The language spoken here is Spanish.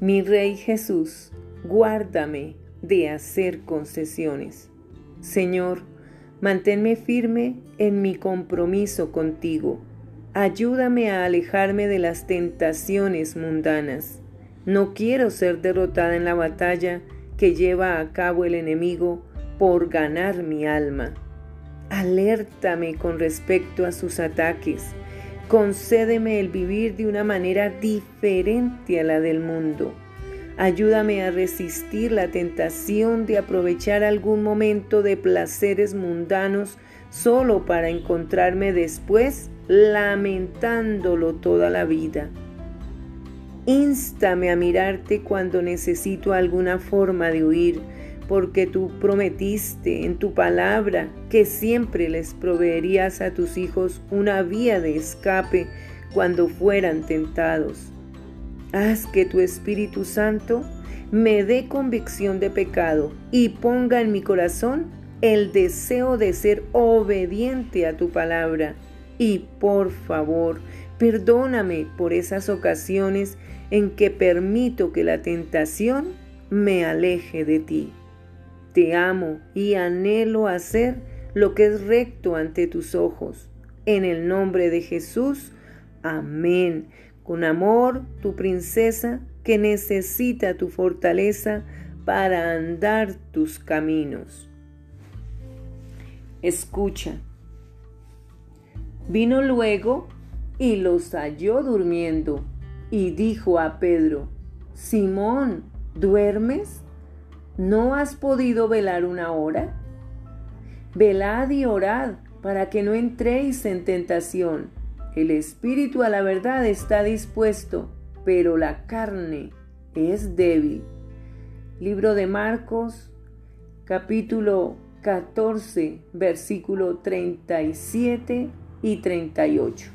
Mi Rey Jesús, guárdame de hacer concesiones. Señor, manténme firme en mi compromiso contigo. Ayúdame a alejarme de las tentaciones mundanas. No quiero ser derrotada en la batalla que lleva a cabo el enemigo por ganar mi alma. Alértame con respecto a sus ataques. Concédeme el vivir de una manera diferente a la del mundo. Ayúdame a resistir la tentación de aprovechar algún momento de placeres mundanos solo para encontrarme después lamentándolo toda la vida. Instame a mirarte cuando necesito alguna forma de huir porque tú prometiste en tu palabra que siempre les proveerías a tus hijos una vía de escape cuando fueran tentados. Haz que tu Espíritu Santo me dé convicción de pecado y ponga en mi corazón el deseo de ser obediente a tu palabra. Y por favor, perdóname por esas ocasiones en que permito que la tentación me aleje de ti. Te amo y anhelo hacer lo que es recto ante tus ojos. En el nombre de Jesús, amén. Con amor, tu princesa, que necesita tu fortaleza para andar tus caminos. Escucha. Vino luego y los halló durmiendo y dijo a Pedro, Simón, ¿duermes? ¿No has podido velar una hora? Velad y orad para que no entréis en tentación. El espíritu a la verdad está dispuesto, pero la carne es débil. Libro de Marcos, capítulo 14, versículo 37 y 38.